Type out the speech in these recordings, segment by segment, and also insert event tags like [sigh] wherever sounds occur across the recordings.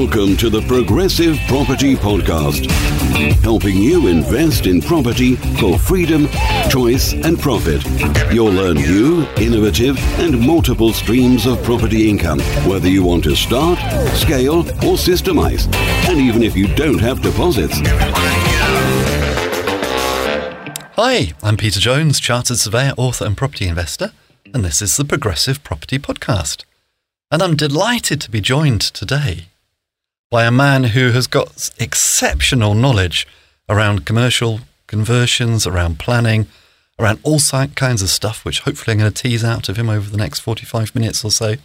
Welcome to the Progressive Property Podcast, helping you invest in property for freedom, choice, and profit. You'll learn new, innovative, and multiple streams of property income, whether you want to start, scale, or systemize, and even if you don't have deposits. Hi, I'm Peter Jones, Chartered Surveyor, author, and property investor, and this is the Progressive Property Podcast. And I'm delighted to be joined today by a man who has got exceptional knowledge around commercial conversions, around planning, around all kinds of stuff, which hopefully I'm going to tease out of him over the next 45 minutes or so.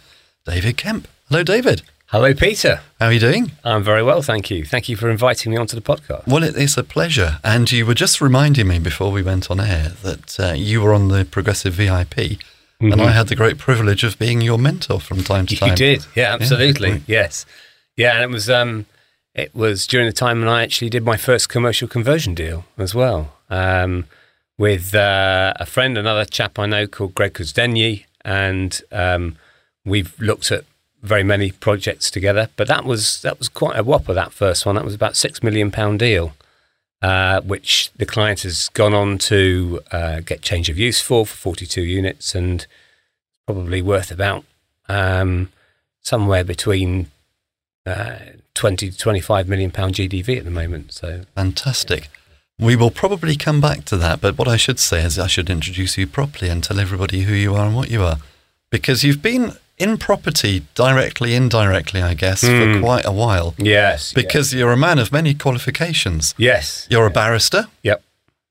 David Kemp. Hello, David. Hello, Peter. How are you doing? I'm very well, thank you. Thank you for inviting me onto the podcast. Well, it is a pleasure. And you were just reminding me before we went on air that uh, you were on the Progressive VIP. Mm-hmm. And I had the great privilege of being your mentor from time to time. You did, yeah, absolutely, yeah. yes. Yeah, and it was um, it was during the time when I actually did my first commercial conversion deal as well um, with uh, a friend, another chap I know called Greg Kuzdenyi, and um, we've looked at very many projects together. But that was that was quite a whopper. That first one, that was about six million pound deal, uh, which the client has gone on to uh, get change of use for for forty two units, and probably worth about um, somewhere between uh, 20 to 25 million pound GDV at the moment. So fantastic. We will probably come back to that, but what I should say is I should introduce you properly and tell everybody who you are and what you are. Because you've been in property directly, indirectly, I guess, mm. for hmm. quite a while. Yes. Because yes. you're a man of many qualifications. Yes. You're a barrister. Yep.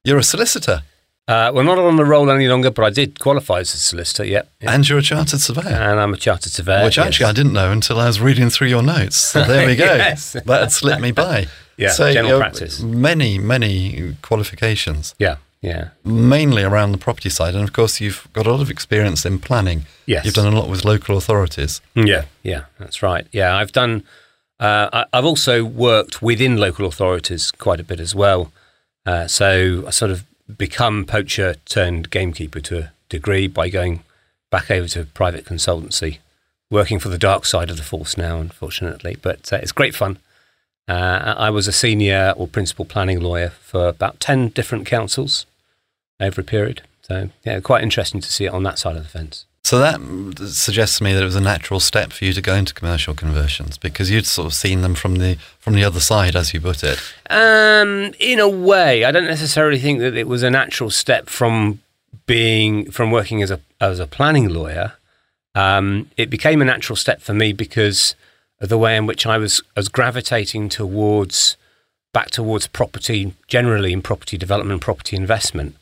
You're a solicitor. Uh, well, not on the roll any longer, but I did qualify as a solicitor, yep, yep. And you're a chartered surveyor. And I'm a chartered surveyor. Which actually yes. I didn't know until I was reading through your notes. So there we [laughs] go. yes. That had slipped me by. [laughs] Yeah, so, general practice. Many, many qualifications. Yeah, yeah. Mainly around the property side. And of course, you've got a lot of experience in planning. Yes. You've done a lot with local authorities. Yeah, yeah, that's right. Yeah, I've done, uh, I've also worked within local authorities quite a bit as well. Uh, so I sort of become poacher turned gamekeeper to a degree by going back over to private consultancy, working for the dark side of the force now, unfortunately. But uh, it's great fun. Uh, I was a senior or principal planning lawyer for about 10 different councils over a period. So, yeah, quite interesting to see it on that side of the fence. So that suggests to me that it was a natural step for you to go into commercial conversions because you'd sort of seen them from the from the other side, as you put it. Um, in a way, I don't necessarily think that it was a natural step from being from working as a as a planning lawyer. Um, it became a natural step for me because of the way in which I was was gravitating towards back towards property generally in property development, property investment.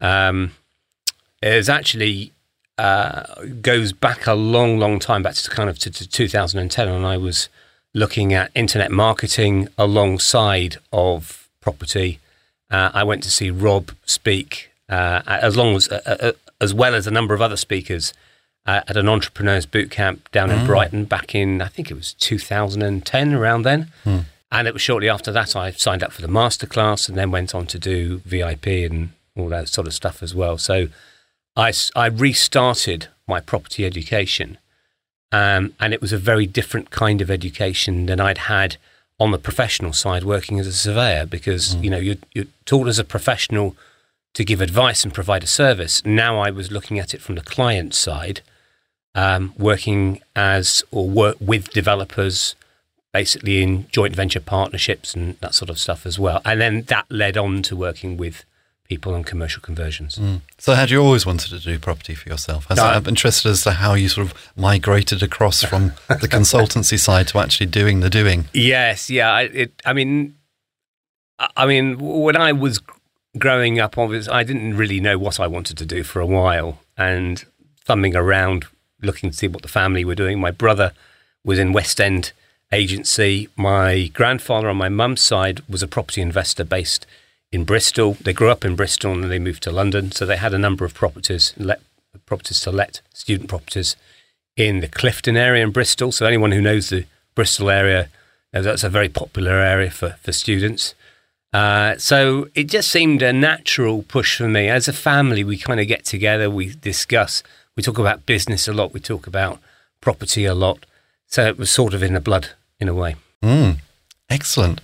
Um, is actually uh, goes back a long, long time, back to kind of to, to 2010, and I was looking at internet marketing alongside of property. Uh, I went to see Rob speak, uh, as long as uh, uh, as well as a number of other speakers uh, at an entrepreneurs boot camp down in mm. Brighton back in I think it was 2010 around then. Mm. And it was shortly after that I signed up for the masterclass and then went on to do VIP and all that sort of stuff as well. So I, I restarted my property education. Um, and it was a very different kind of education than I'd had on the professional side working as a surveyor because, mm. you know, you're, you're taught as a professional to give advice and provide a service. Now I was looking at it from the client side, um, working as or work with developers, basically in joint venture partnerships and that sort of stuff as well. And then that led on to working with people on commercial conversions. Mm. So, had you always wanted to do property for yourself? No, I'm interested as to how you sort of migrated across from the [laughs] consultancy side to actually doing the doing. Yes, yeah. I, it, I mean, I mean, when I was growing up, obviously, I didn't really know what I wanted to do for a while, and thumbing around, looking to see what the family were doing. My brother was in West End agency. My grandfather on my mum's side was a property investor based in Bristol. They grew up in Bristol and they moved to London. So they had a number of properties, let, properties to let, student properties in the Clifton area in Bristol. So anyone who knows the Bristol area, that's a very popular area for, for students. Uh, so it just seemed a natural push for me. As a family, we kind of get together, we discuss, we talk about business a lot, we talk about property a lot. So it was sort of in the blood in a way. Mm, excellent.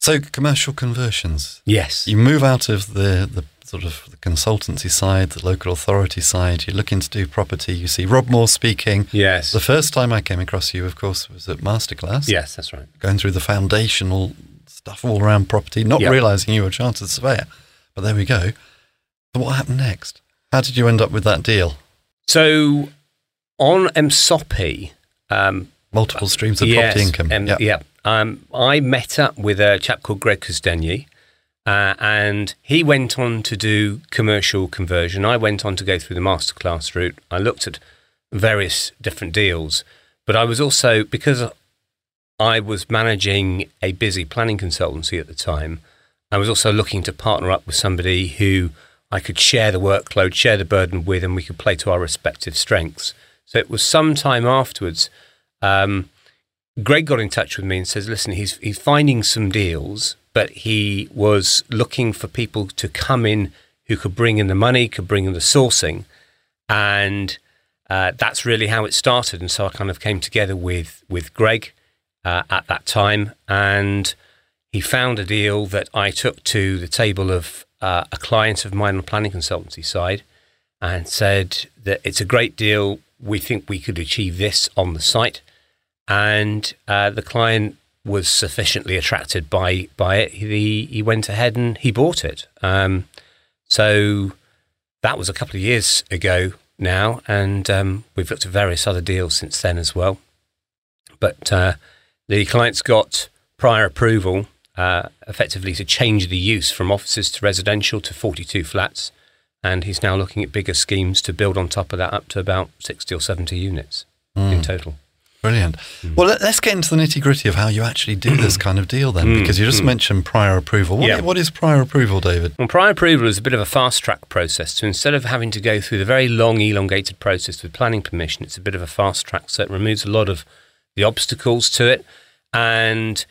So, commercial conversions. Yes. You move out of the, the sort of the consultancy side, the local authority side. You're looking to do property. You see Rob Moore speaking. yes. The first time I came across you, of course, was at Masterclass. yes, that's right. Going through the foundational stuff all around property, not Yep. realizing you were a chartered surveyor. But there we go. So, what happened next? How did you end up with that deal? So on MSOPI, um, Multiple streams of yes, property income. um, Yep. yeah. Um, I met up with a chap called Greg Costenye, uh, and he went on to do commercial conversion. I went on to go through the masterclass route. I looked at various different deals, but I was also because I was managing a busy planning consultancy at the time. I was also looking to partner up with somebody who I could share the workload, share the burden with, and we could play to our respective strengths. So it was some time afterwards. Um, Greg got in touch with me and says, "Listen, he's he's finding some deals, but he was looking for people to come in who could bring in the money, could bring in the sourcing, and uh, that's really how it started. And so I kind of came together with with Greg uh, at that time, and he found a deal that I took to the table of uh, a client of mine on the planning consultancy side, and said that it's a great deal. We think we could achieve this on the site, and uh, the client was sufficiently attracted by by it. He he went ahead and he bought it. Um, so that was a couple of years ago now, and um, we've looked at various other deals since then as well. But uh, the client's got prior approval, uh, effectively to change the use from offices to residential to 42 flats, and he's now looking at bigger schemes to build on top of that up to about 60 or 70 units in total. Brilliant. Hmm. Well, let, us get into the nitty gritty of how you actually do this kind of deal then, Mm, because you just mm. mentioned prior approval. What, Yeah. what is prior approval, David? Well, prior approval is a bit of a fast track process. So instead of having to go through the very long, elongated process with planning permission, it's a bit of a fast track. So it removes a lot of the obstacles to it, and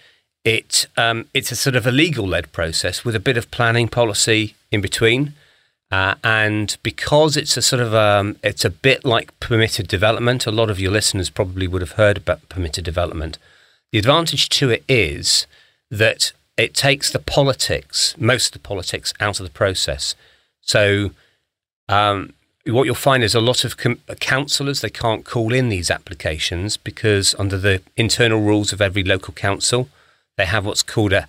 it um, it's a sort of a legal led process with a bit of planning policy in between. Uh, and because it's a sort of um, it's a bit like permitted development. A lot of your listeners probably would have heard about permitted development. The advantage to it is that it takes the politics, most of the politics, out of the process. So, um, what you'll find is a lot of com- councillors they can't call in these applications because under the internal rules of every local council, they have what's called a,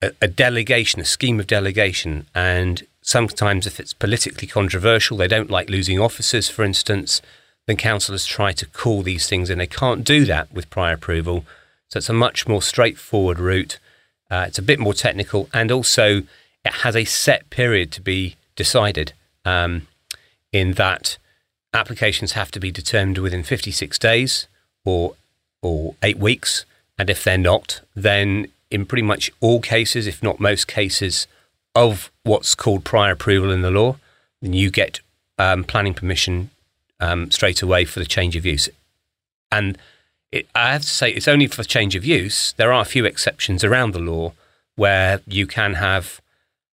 a, a delegation, a scheme of delegation, and sometimes if it's politically controversial, they don't like losing officers, for instance, then councillors try to call these things in. They can't do that with prior approval. So it's a much more straightforward route. Uh, it's a bit more technical, and also it has a set period to be decided. Um, in that applications have to be determined within 56 days or or eight weeks, and if they're not, then in pretty much all cases, if not most cases, of what's called prior approval in the law, then you get um, planning permission um, straight away for the change of use. And it, I have to say, it's only for change of use. There are a few exceptions around the law where you can have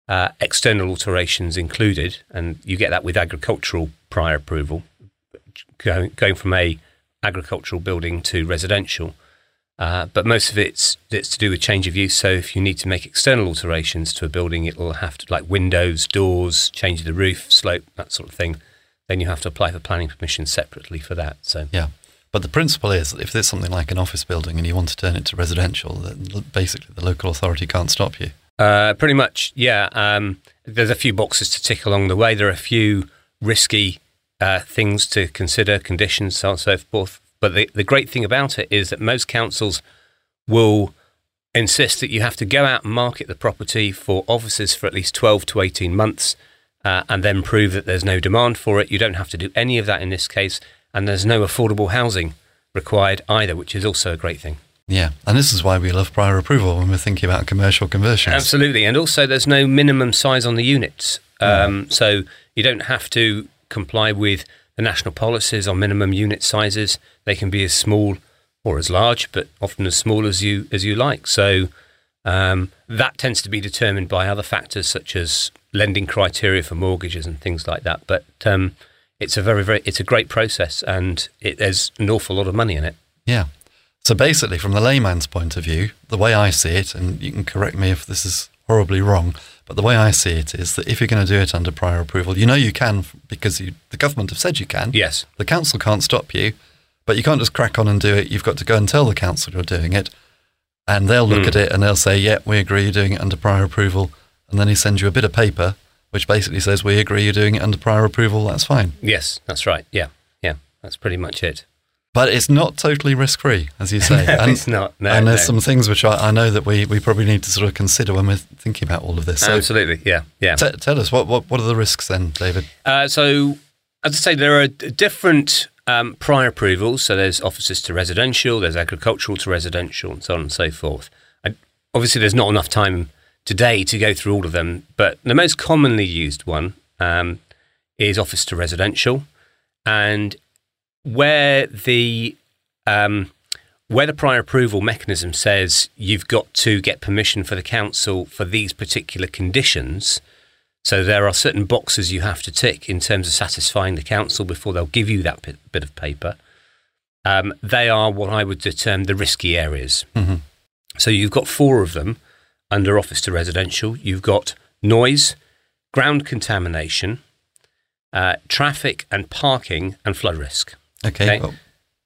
uh, external alterations included, and you get that with agricultural prior approval, going, going from a agricultural building to residential. Uh, but most of it's it's to do with change of use. So if you need to make external alterations to a building, it will have to like windows, doors, change the roof, slope, that sort of thing. Then you have to apply for planning permission separately for that. So Yeah. But the principle is that if there's something like an office building and you want to turn it to residential, then basically the local authority can't stop you. Uh, pretty much, yeah. Um, there's a few boxes to tick along the way. There are a few risky uh, things to consider, conditions, so on and so forth. But the, the great thing about it is that most councils will insist that you have to go out and market the property for offices for at least 12 to 18 months uh, and then prove that there's no demand for it. You don't have to do any of that in this case, and there's no affordable housing required either, which is also a great thing. Yeah. And this is why we love prior approval when we're thinking about commercial conversions. Absolutely, and also there's no minimum size on the units, um, so you don't have to comply with the national policies on minimum unit sizes. They can be as small or as large, but often as small as you as you like. So um, that tends to be determined by other factors such as lending criteria for mortgages and things like that. But um, it's a very very it's a great process, and it, there's an awful lot of money in it. Yeah. So basically, from the layman's point of view, the way I see it, and you can correct me if this is horribly wrong, but the way I see it is that if you're going to do it under prior approval, you know you can because you, the government have said you can. Yes. The council can't stop you, but you can't just crack on and do it. You've got to go and tell the council you're doing it, and they'll look Mm. at it and they'll say, "Yeah, we agree you're doing it under prior approval," and then he sends you a bit of paper which basically says, "We agree you're doing it under prior approval." That's fine, Yes, that's right. Yeah, yeah, that's pretty much it. But it's not totally risk-free, as you [laughs] say. No, And- it's not. No, and there's no. some things which I, I know that we, we probably need to sort of consider when we're thinking about all of this. So Absolutely. Yeah, yeah. t- tell us, what, what, what are the risks then, David? Uh, so, as I say, there are different um, prior approvals. So, there's offices to residential, there's agricultural to residential, and so on and so forth. And obviously, there's not enough time today to go through all of them, but the most commonly used one um, is office to residential, and where the um, where the prior approval mechanism says you've got to get permission for the council for these particular conditions. So there are certain boxes you have to tick in terms of satisfying the council before they'll give you that bit, bit of paper. Um, they are what I would term the risky areas. Mhm. So you've got four of them under office to residential. You've got noise, ground contamination, uh, traffic and parking, and flood risk. Okay, Okay. well,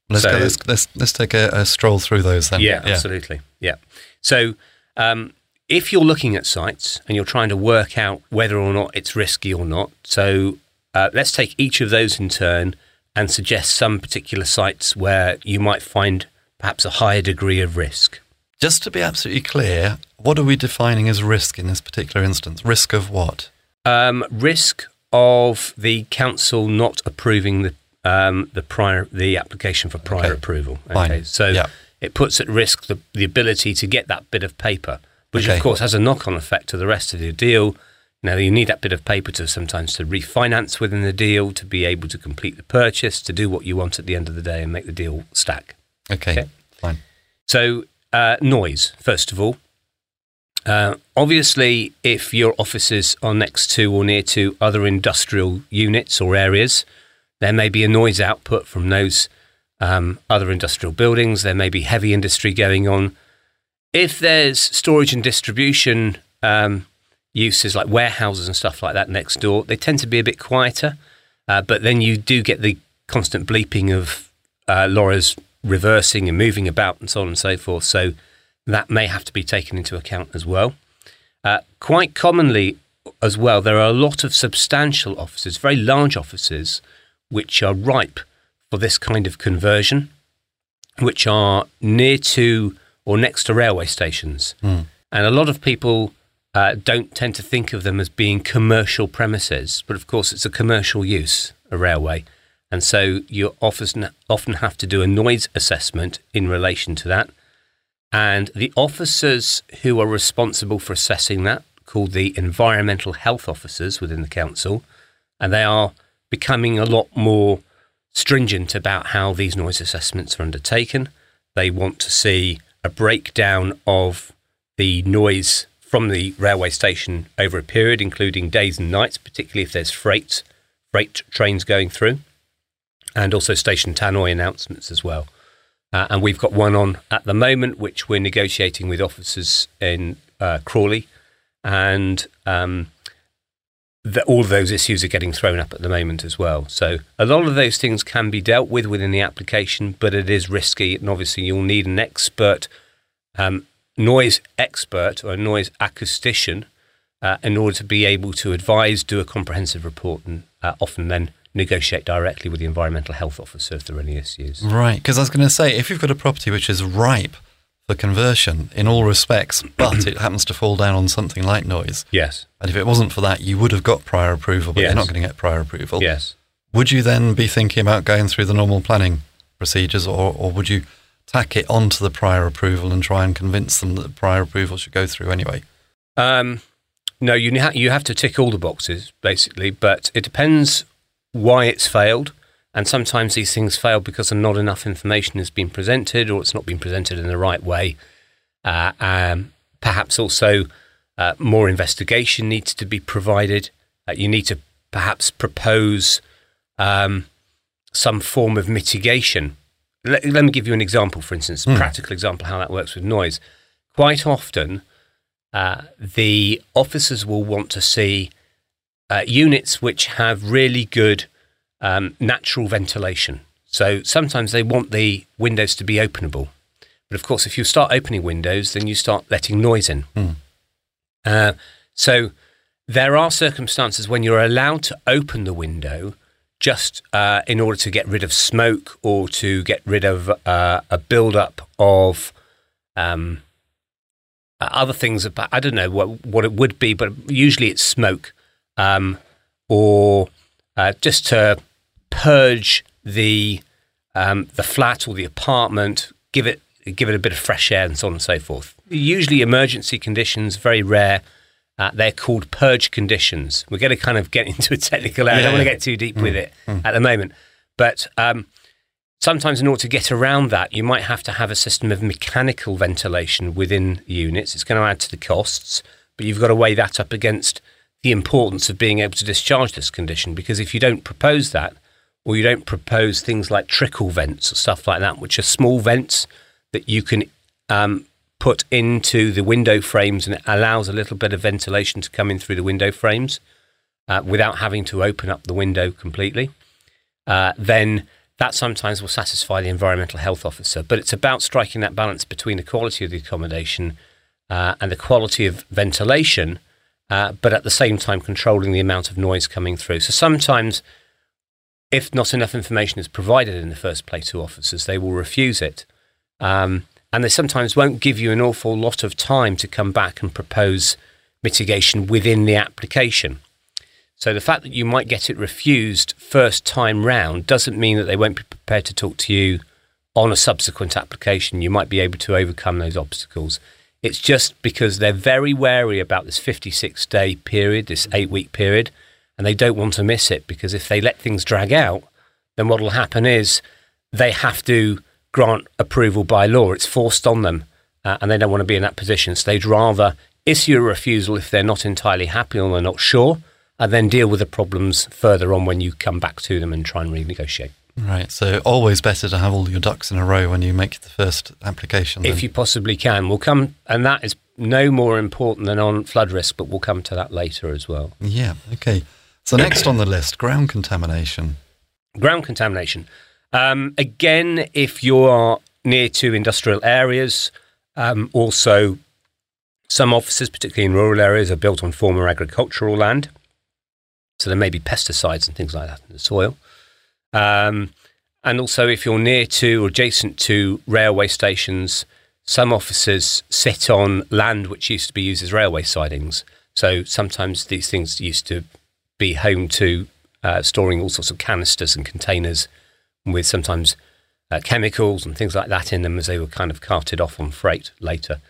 let's, So- go, let's, let's, let's take a, a stroll through those then. Yeah, absolutely. Yeah. So um, if you're looking at sites and you're trying to work out whether or not it's risky or not, so uh, let's take each of those in turn and suggest some particular sites where you might find perhaps a higher degree of risk. Just to be absolutely clear, what are we defining as risk in this particular instance? Risk of what? Um, risk of the council not approving the um, the prior the application for prior Okay. approval. Fine. so Yeah. it puts at risk the, the ability to get that bit of paper, which Okay. of course has a knock on effect to the rest of the deal. Now you need that bit of paper to sometimes to refinance within the deal, to be able to complete the purchase, to do what you want at the end of the day and make the deal stack. Okay, Okay. fine. So, uh, noise, first of all. Uh, obviously, if your offices are next to or near to other industrial units or areas, there may be a noise output from those um, other industrial buildings. There may be heavy industry going on. If there's storage and distribution um, uses like warehouses and stuff like that next door, they tend to be a bit quieter. Uh, but then you do get the constant bleeping of uh, lorries reversing and moving about and so on and so forth. So that may have to be taken into account as well. Uh, quite commonly, as well, there are a lot of substantial offices, very large offices, which are ripe for this kind of conversion, which are near to or next to railway stations. Mm. And a lot of people uh, don't tend to think of them as being commercial premises, but of course, it's a commercial use, a railway. And so you often, often have to do a noise assessment in relation to that. And the officers who are responsible for assessing that, called the environmental health officers within the council, and they are becoming a lot more stringent about how these noise assessments are undertaken. They want to see a breakdown of the noise from the railway station over a period, including days and nights, particularly if there's freight freight trains going through, and also station tannoy announcements as well. Uh, and we've got one on at the moment, which we're negotiating with officers in uh, Crawley, and um, all of those issues are getting thrown up at the moment as well. So a lot of those things can be dealt with within the application, but it is risky, and obviously you'll need an expert, um, noise expert or a noise acoustician, uh, in order to be able to advise, do a comprehensive report, and uh, often then negotiate directly with the environmental health officer if there are any issues. Right, because I was going to say, if you've got a property which is ripe for conversion in all respects, [clears throat] but it happens to fall down on something like noise, Yes. and if it wasn't for that, you would have got prior approval, but Yes. you're not going to get prior approval. Yes. Would you then be thinking about going through the normal planning procedures, or, or would you tack it onto the prior approval and try and convince them that the prior approval should go through anyway? Um, no, you ha- you have to tick all the boxes basically, but it depends why it's failed. And sometimes these things fail because not enough information has been presented, or it's not been presented in the right way. Uh, um, perhaps also uh, more investigation needs to be provided. Uh, you need to perhaps propose um, some form of mitigation let, let me give you an example, for instance, a practical example how that works with noise. Quite often, uh, the officers will want to see uh, units which have really good um, natural ventilation. So sometimes they want the windows to be openable. But of course, if you start opening windows, then you start letting noise in. Uh, so there are circumstances when you're allowed to open the window just uh, in order to get rid of smoke or to get rid of uh, a build-up of um, other things. About, I don't know what what it would be, but usually it's smoke um, or uh, just to purge the um, the flat or the apartment, give it give it a bit of fresh air and so on and so forth. Usually, emergency conditions, very rare. Uh, they're called purge conditions. We're going to kind of get [laughs] into a technical area. I don't want to get too deep with it at the moment. But um, sometimes, in order to get around that, you might have to have a system of mechanical ventilation within units. It's going to add to the costs, but you've got to weigh that up against the importance of being able to discharge this condition. Because if you don't propose that, or you don't propose things like trickle vents or stuff like that, which are small vents that you can um, put into the window frames and it allows a little bit of ventilation to come in through the window frames uh, without having to open up the window completely, uh, then that sometimes will satisfy the environmental health officer. But it's about striking that balance between the quality of the accommodation uh, and the quality of ventilation, uh, but at the same time controlling the amount of noise coming through. So sometimes if not enough information is provided in the first place to officers, they will refuse it. Um, and they sometimes won't give you an awful lot of time to come back and propose mitigation within the application. So the fact that you might get it refused first time round doesn't mean that they won't be prepared to talk to you on a subsequent application. You might be able to overcome those obstacles. It's just because they're very wary about this 56 day period, this eight week period, and they don't want to miss it because if they let things drag out, then what will happen is they have to grant approval by law. It's forced on them, uh, and they don't want to be in that position. So they'd rather issue a refusal if they're not entirely happy or they're not sure, and then deal with the problems further on when you come back to them and try and renegotiate. Right. So always better to have all your ducks in a row when you make the first application. If then. you possibly can, we'll come, and that is no more important than on flood risk, but we'll come to that later as well. Yeah. Okay. So next on the list, ground contamination. Ground contamination. Um, again, if you are near to industrial areas, um, also some offices, particularly in rural areas, are built on former agricultural land. So there may be pesticides and things like that in the soil. Um, and also, if you're near to or adjacent to railway stations, some offices sit on land which used to be used as railway sidings. So sometimes these things used to be home to uh, storing all sorts of canisters and containers with sometimes uh, chemicals and things like that in them as they were kind of carted off on freight later.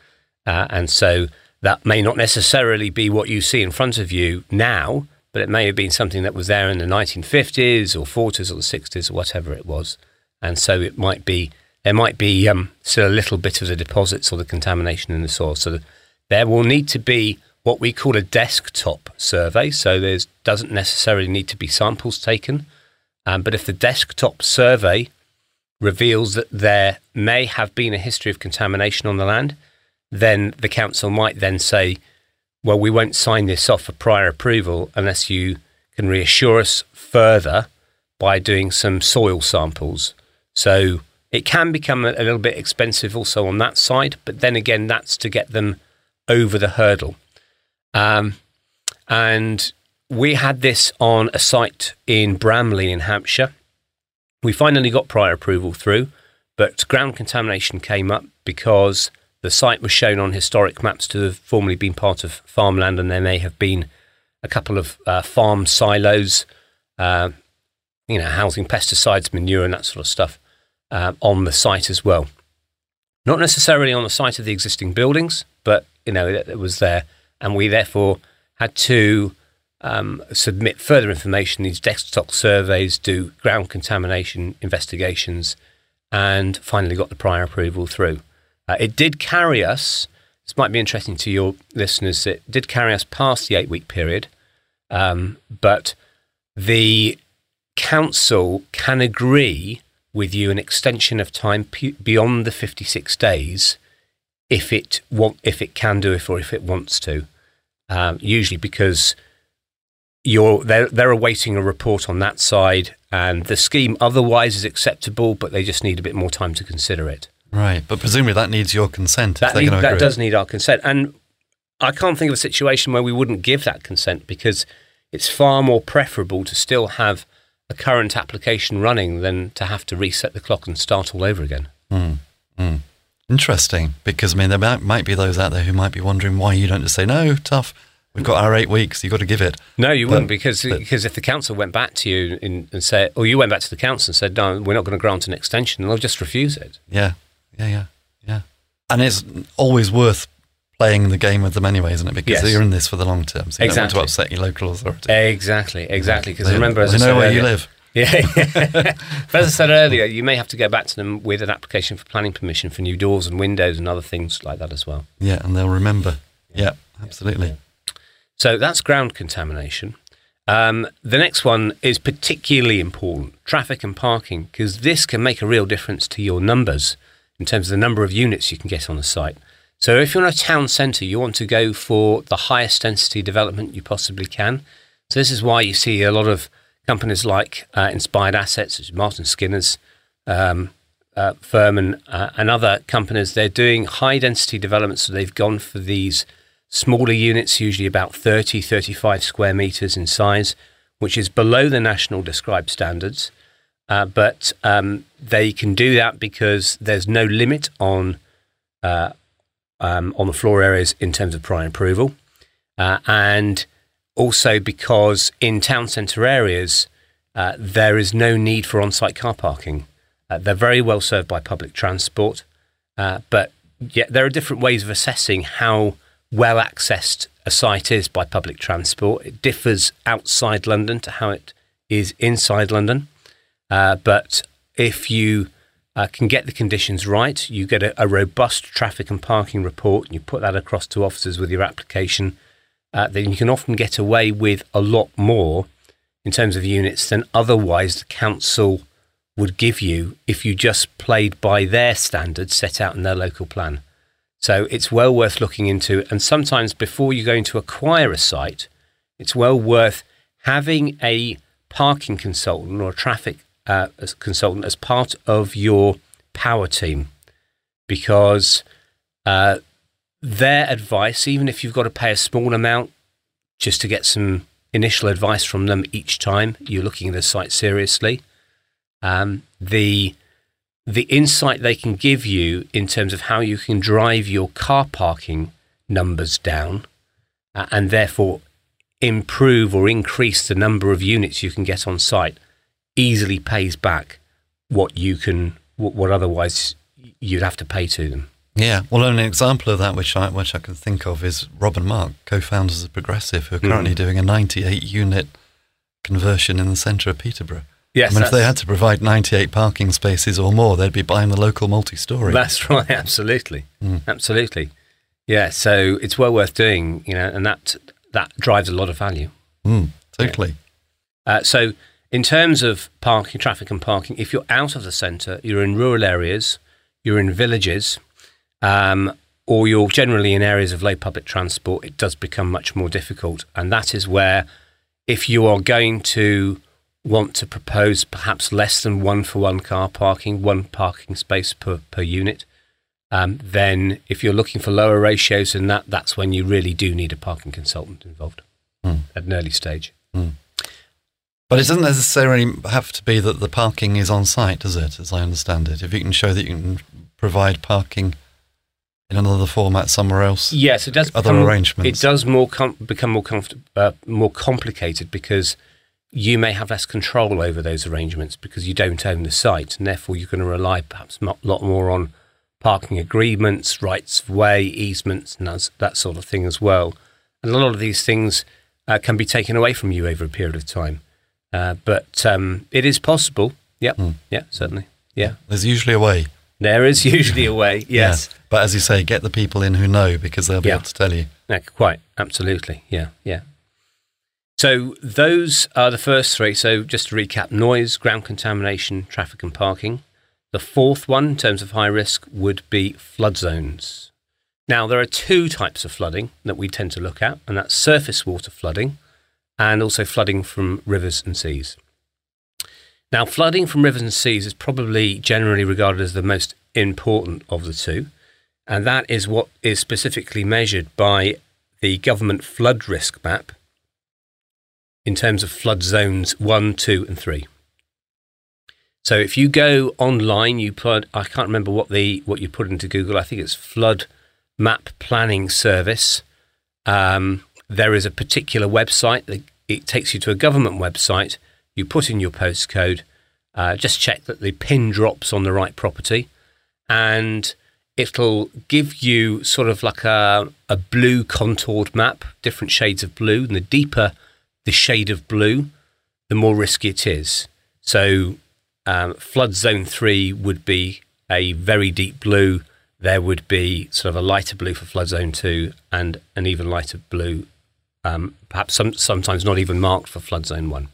Uh, and so that may not necessarily be what you see in front of you now, but it may have been something that was there in the 1950s or 40s or the 60s or whatever it was. And so it might be, there might be um, still a little bit of the deposits or the contamination in the soil. So there will need to be what we call a desktop survey. So there doesn't necessarily need to be samples taken. Um, but if the desktop survey reveals that there may have been a history of contamination on the land, then the council might then say, well, we won't sign this off for prior approval unless you can reassure us further by doing some soil samples. So it can become a, a little bit expensive also on that side, but then again, that's to get them over the hurdle. Um, and we had this on a site in Bramley in Hampshire. We finally got prior approval through, but ground contamination came up because the site was shown on historic maps to have formerly been part of farmland, and there may have been a couple of uh, farm silos, uh, you know, housing pesticides, manure, and that sort of stuff uh, on the site as well. Not necessarily on the site of the existing buildings, but you know, it, it was there, and we therefore had to um, submit further information. These desktop surveys do ground contamination investigations, and finally got the prior approval through. Uh, it did carry us. This might be interesting to your listeners. It did carry us past the eight-week period, um, but the council can agree with you an extension of time p- beyond the 56 days if it if it can do it or if it wants to. Um, usually because you're they're, they're awaiting a report on that side, and the scheme otherwise is acceptable, but they just need a bit more time to consider it. Right, but presumably that needs your consent. That, need, that does need our consent, and I can't think of a situation where we wouldn't give that consent because it's far more preferable to still have a current application running than to have to reset the clock and start all over again. Mm, mm. Interesting, because I mean, there might, might be those out there who might be wondering why you don't just say, no, tough, we've got our eight weeks, you've got to give it. No, you but, wouldn't, because but, because if the council went back to you in, and said, or you went back to the council and said, no, we're not going to grant an extension, they'll just refuse it. Yeah, yeah, yeah, yeah. And it's always worth playing the game with them anyway, isn't it? Because yes. you're in this for the long term, so you exactly. don't want to upset your local authority. Exactly, exactly. Because remember, as they I know where earlier, you live. [laughs] Yeah. but as I said earlier, you may have to go back to them with an application for planning permission for new doors and windows and other things like that as well. Yeah, and they'll remember. Yeah, yeah absolutely. Yeah. So that's ground contamination. Um, the next one is particularly important traffic and parking, because this can make a real difference to your numbers in terms of the number of units you can get on a site. So if you're in a town centre, you want to go for the highest density development you possibly can. So this is why you see a lot of companies like uh, Inspired Assets, which is Martin Skinner's um, uh, firm, and, uh, and other companies. They're doing high density developments. So they've gone for these smaller units, usually about 30, 35 square meters in size, which is below the national described standards. Uh, but um, they can do that because there's no limit on uh, um, on the floor areas in terms of prior approval, uh, and also because in town centre areas uh, there is no need for on-site car parking. Uh, they're very well served by public transport, uh, but yet there are different ways of assessing how well accessed a site is by public transport. It differs outside London to how it is inside London, uh, but if you uh, can get the conditions right, you get a, a, robust traffic and parking report, and you put that across to officers with your application, uh, then you can often get away with a lot more in terms of units than otherwise the council would give you if you just played by their standards set out in their local plan. So it's well worth looking into. And sometimes before you're going to acquire a site, it's well worth having a parking consultant or a traffic uh, consultant as part of your power team because uh, their advice, even if you've got to pay a small amount just to get some initial advice from them each time you're looking at a site seriously, um, the the insight they can give you in terms of how you can drive your car parking numbers down uh, and therefore improve or increase the number of units you can get on site easily pays back what you can what, what otherwise you'd have to pay to them. Yeah, well, an example of that, which I which I can think of, is Rob and Mark, co-founders of Progressive, who are currently mm. doing a 98 unit conversion in the centre of Peterborough. Yes, I mean, if they had to provide 98 parking spaces or more, they'd be buying the local multi-story. That's [laughs] right, absolutely, mm. absolutely. Yeah, so it's well worth doing, you know, and that that drives a lot of value. Mm, totally. Yeah. Uh, so in terms of parking, traffic and parking, if you're out of the centre, you're in rural areas, you're in villages, um, or you're generally in areas of low public transport, it does become much more difficult. And that is where, if you are going to want to propose perhaps less than one for one car parking, one parking space per, per unit, um, then if you're looking for lower ratios than that, that's when you really do need a parking consultant involved mm. at an early stage. Mm. But it doesn't necessarily have to be that the parking is on site, does it? As I understand it, if you can show that you can provide parking in another format somewhere else. Yes, it does. Other become, arrangements. It does more com- become more comfort- uh, more complicated because you may have less control over those arrangements because you don't own the site, and therefore you're going to rely perhaps a lot more on parking agreements, rights of way, easements, and that, that sort of thing as well. And a lot of these things uh, can be taken away from you over a period of time. Uh, but um, it is possible. Yep. Mm. Yeah, certainly. Yeah. There's usually a way. There is usually a way, [laughs] yes. Yeah. But as you say, get the people in who know because they'll be yeah. able to tell you. Yeah, quite. Absolutely. Yeah, yeah. So those are the first three. So just to recap noise, ground contamination, traffic, and parking. The fourth one, in terms of high risk, would be flood zones. Now, there are two types of flooding that we tend to look at, and that's surface water flooding and also flooding from rivers and seas. Now, flooding from rivers and seas is probably generally regarded as the most important of the two, and that is what is specifically measured by the government flood risk map in terms of flood zones one, two, and three. So if you go online, you put I can't remember what the what you put into Google. I think it's flood map planning service. Um, there is a particular website that it takes you to a government website. You put in your postcode, uh, just check that the pin drops on the right property, and it'll give you sort of like a, a blue contoured map, different shades of blue. And the deeper the shade of blue, the more risky it is. So, um, flood zone three would be a very deep blue there would be sort of a lighter blue for flood zone two and an even lighter blue, um, perhaps some, sometimes not even marked for flood zone one.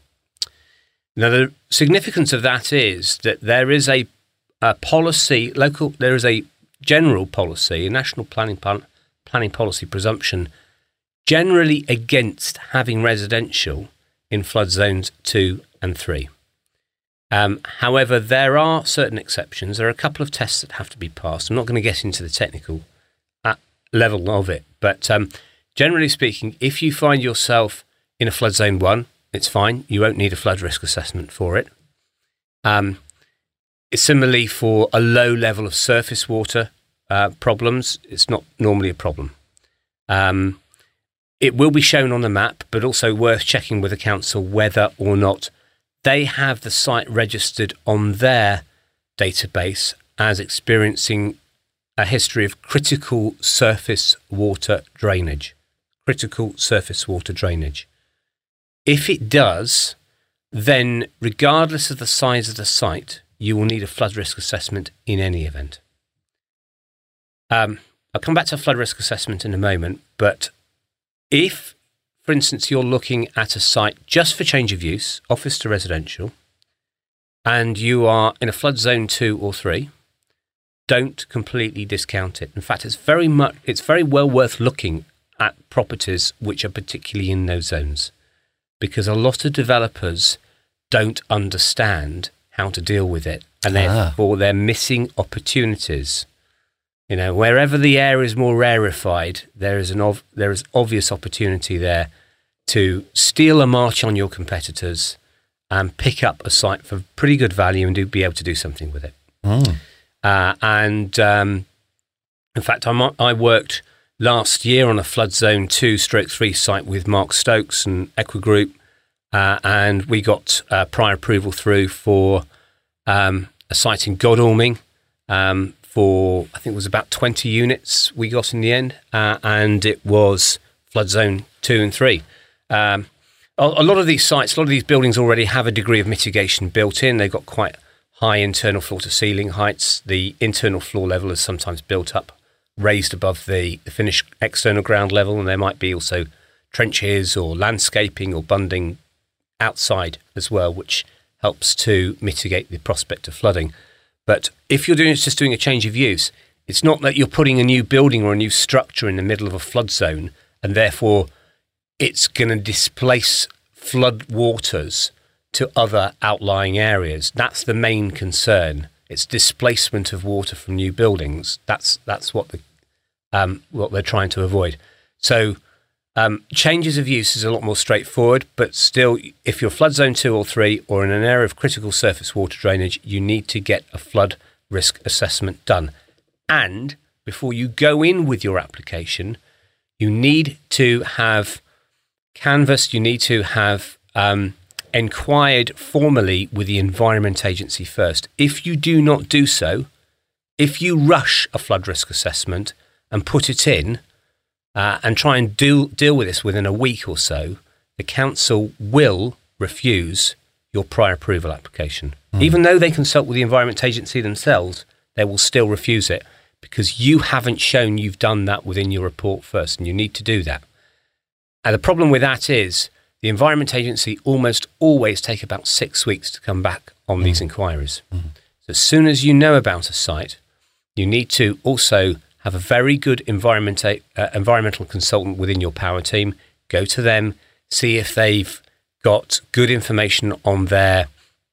Now, the significance of that is that there is a, a policy, local, there is a general policy, a national planning, planning policy presumption generally against having residential in flood zones two and three. Um, however, there are certain exceptions. There are a couple of tests that have to be passed. I'm not going to get into the technical uh, level of it, but um, generally speaking, if you find yourself in a flood zone one, it's fine. You won't need a flood risk assessment for it. Um, similarly, for a low level of surface water uh, problems, it's not normally a problem. Um, it will be shown on the map, but also worth checking with the council whether or not they have the site registered on their database as experiencing a history of critical surface water drainage. Critical surface water drainage. If it does, then regardless of the size of the site, you will need a flood risk assessment in any event. Um, I'll come back to flood risk assessment in a moment, but if for instance, you're looking at a site just for change of use, office to residential, and you are in a flood zone two or three, don't completely discount it. In fact, it's very much it's very well worth looking at properties which are particularly in those zones, because a lot of developers don't understand how to deal with it, and ah. therefore they're missing opportunities you know, wherever the air is more rarefied, there is an ov- there is obvious opportunity there to steal a march on your competitors and pick up a site for pretty good value and do be able to do something with it. Mm. Uh, and um, in fact, I'm, i worked last year on a flood zone two stroke three site with Mark Stokes and Equigroup, uh, and we got uh, prior approval through for um, a site in Godalming. Um, for I think it was about 20 units we got in the end, uh, and it was flood zone two and three. Um, a, a, lot of these sites, a lot of these buildings already have a degree of mitigation built in. They've got quite high internal floor to ceiling heights. The internal floor level is sometimes built up, raised above the, finished external ground level, and there might be also trenches or landscaping or bunding outside as well, which helps to mitigate the prospect of flooding. But if you're doing just doing a change of use, it's not that you're putting a new building or a new structure in the middle of a flood zone and therefore it's going to displace flood waters to other outlying areas. That's the main concern. It's displacement of water from new buildings. That's that's what the um, what they're trying to avoid. So um, changes of use is a lot more straightforward, but still, if you're flood zone two or three or in an area of critical surface water drainage, you need to get a flood risk assessment done. And before you go in with your application, you need to have canvassed, you need to have um, inquired formally with the Environment Agency first. If you do not do so, if you rush a flood risk assessment and put it in, uh, and try and deal, deal with this within a week or so, the council will refuse your prior approval application. Mm. Even though they consult with the Environment Agency themselves, they will still refuse it because you haven't shown you've done that within your report first, and you need to do that. And the problem with that is the Environment Agency almost always take about six weeks to come back on these inquiries. So as soon as you know about a site, you need to also have a very good environment, uh, environmental consultant within your power team. Go to them, see if they've got good information on their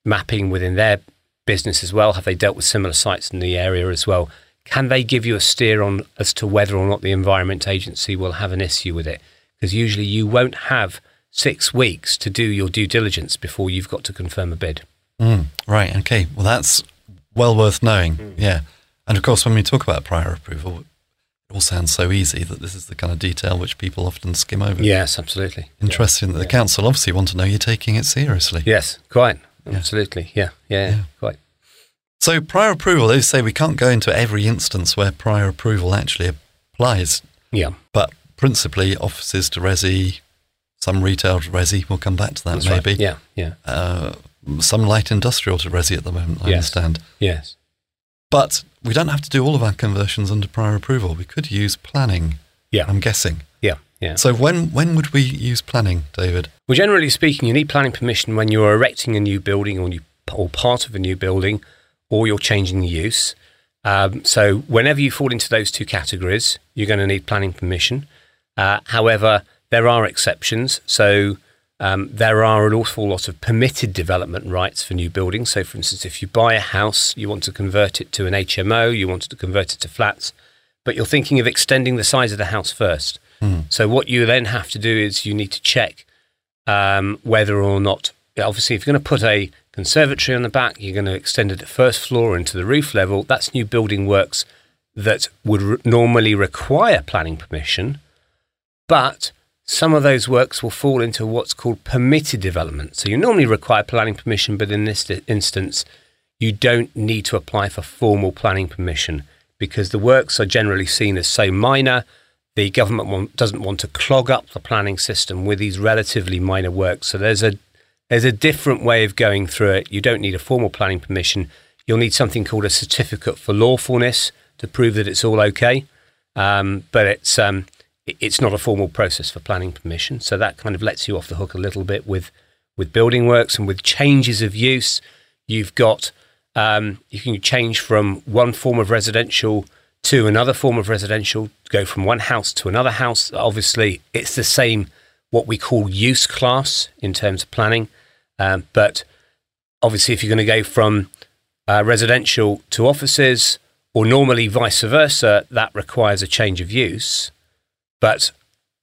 mapping within their business as well. Have they dealt with similar sites in the area as well? Can they give you a steer on as to whether or not the Environment Agency will have an issue with it? Because usually you won't have six weeks to do your due diligence before you've got to confirm a bid. Mm, right. Okay. Well, that's well worth knowing. Yeah. And of course, when we talk about prior approval, it all sounds so easy that this is the kind of detail which people often skim over. Yes, absolutely. Interesting that the council obviously want to know you're taking it seriously. Yes, quite. Absolutely. Yeah, yeah, Yeah. quite. So prior approval, they say we can't go into every instance where prior approval actually applies, Yeah, but principally offices to resi, some retail to resi. We'll come back to that that's right. maybe. Yeah, yeah, Uh, some light industrial to resi at the moment. I Yes. understand. yes. But we don't have to do all of our conversions under prior approval. We could use planning. Yeah. I'm guessing. Yeah, yeah. So when when would we use planning, David? Well, generally speaking, you need planning permission when you're erecting a new building or, you, or part of a new building or you're changing the use. Um, so, whenever you fall into those two categories, you're going to need planning permission. Uh, however, there are exceptions. So, um, there are an awful lot of permitted development rights for new buildings. So, for instance, if you buy a house, you want to convert it to an HMO, you want to convert it to flats, but you're thinking of extending the size of the house first. So, what you then have to do is you need to check um, whether or not, obviously, if you're going to put a conservatory on the back, you're going to extend it at first floor into the roof level. That's new building works that would re- normally require planning permission, but some of those works will fall into what's called permitted development. So you normally require planning permission, but in this instance, you don't need to apply for formal planning permission because the works are generally seen as so minor. The government doesn't want to clog up the planning system with these relatively minor works. So there's a there's a different way of going through it. You don't need a formal planning permission. You'll need something called a certificate for lawfulness to prove that it's all okay. Um, but it's um, it's not a formal process for planning permission. So that kind of lets you off the hook a little bit with with building works and with changes of use. You've got um, you can change from one form of residential to another form of residential, go from one house to another house. Obviously, it's the same what we call use class in terms of planning, um, but obviously, if you're going to go from uh, residential to offices, or normally vice versa, that requires a change of use. But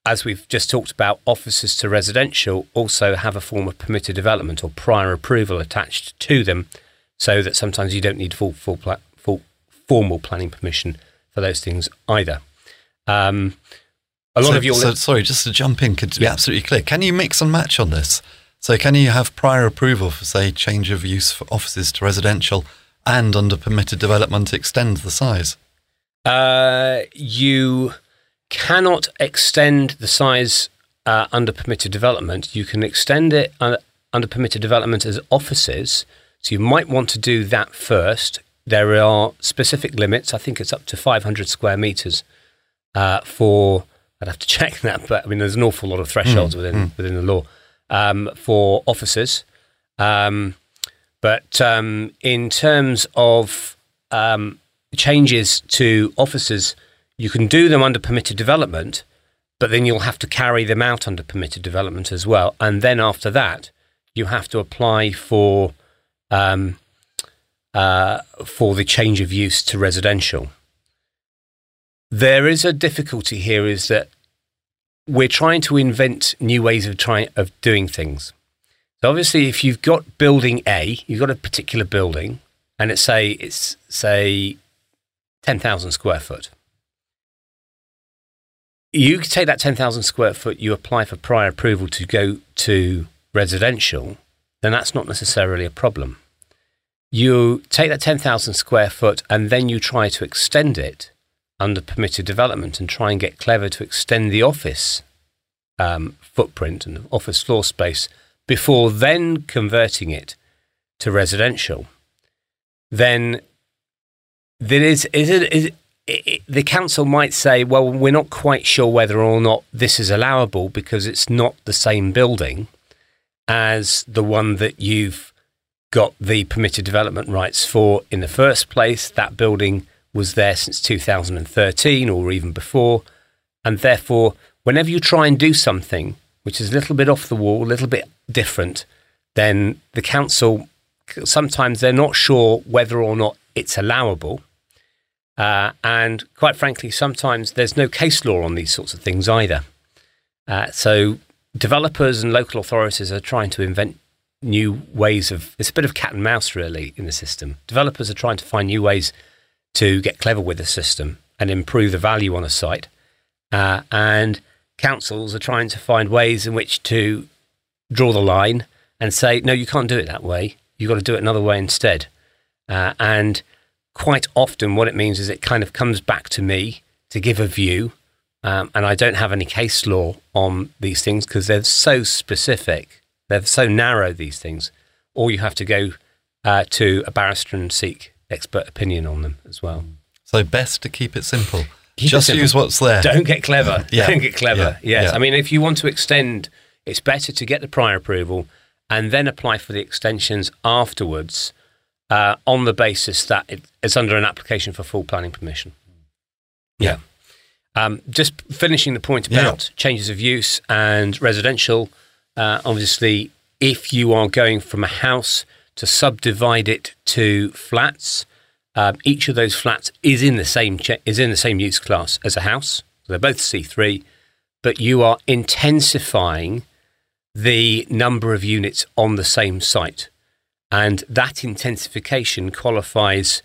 as we've just talked about, offices to residential also have a form of permitted development or prior approval attached to them, so that sometimes you don't need full, full, pla- full formal planning permission for those things either. Um, a lot so, of your so, sorry, just to jump in, could to be absolutely clear, can you mix and match on this? So can you have prior approval for, say, change of use for offices to residential and under permitted development extend the size? Uh, you cannot extend the size uh, under permitted development. You can extend it uh, under permitted development as offices. So you might want to do that first. There are specific limits. I think it's up to 500 square meters uh, for. I'd have to [laughs] check that, but I mean, there's an awful lot of thresholds within within the law um, for offices. Um, but um, in terms of um, changes to offices, you can do them under permitted development, but then you'll have to carry them out under permitted development as well. And then after that, you have to apply for um, uh, for the change of use to residential. There is a difficulty here: is that we're trying to invent new ways of trying of doing things. So obviously, if you've got building A, you've got a particular building, and it's say it's say ten thousand square foot. You take that ten thousand square foot, you apply for prior approval to go to residential, then that's not necessarily a problem. You take that ten thousand square foot, and then you try to extend it under permitted development, and try and get clever to extend the office um, footprint and office floor space before then converting it to residential, then there is, is it, is it, the council might say, well, we're not quite sure whether or not this is allowable because it's not the same building. as the one that you've got the permitted development rights for in the first place. That building was there since 2013 or even before. And therefore, whenever you try and do something which is a little bit off the wall, a little bit different, then the council sometimes they're not sure whether or not it's allowable. Uh, and quite frankly, sometimes there's no case law on these sorts of things either. Uh, so developers and local authorities are trying to invent new ways of it's a bit of cat and mouse really in the system. Developers are trying to find new ways to get clever with the system and improve the value on a site. Uh, and councils are trying to find ways in which to draw the line and say, no, you can't do it that way. You've got to do it another way instead. Uh, and quite often, what it means is it kind of comes back to me to give a view. Um, and I don't have any case law on these things because they're so specific. They're so narrow, these things. Or you have to go uh, to a barrister and seek expert opinion on them as well. So, best to keep it simple. Keep Just it simple. use what's there. Don't get clever. [laughs] Yeah. Don't get clever. Yeah. Yes. Yeah. I mean, if you want to extend, it's better to get the prior approval and then apply for the extensions afterwards uh, on the basis that it, it's under an application for full planning permission. Yeah. Um, just finishing the point Yeah. about changes of use and residential. Uh, obviously, if you are going from a house to subdivide it to flats, um, each of those flats is in the same cha- is in the same use class as a house. They're both C three, but you are intensifying the number of units on the same site, and that intensification qualifies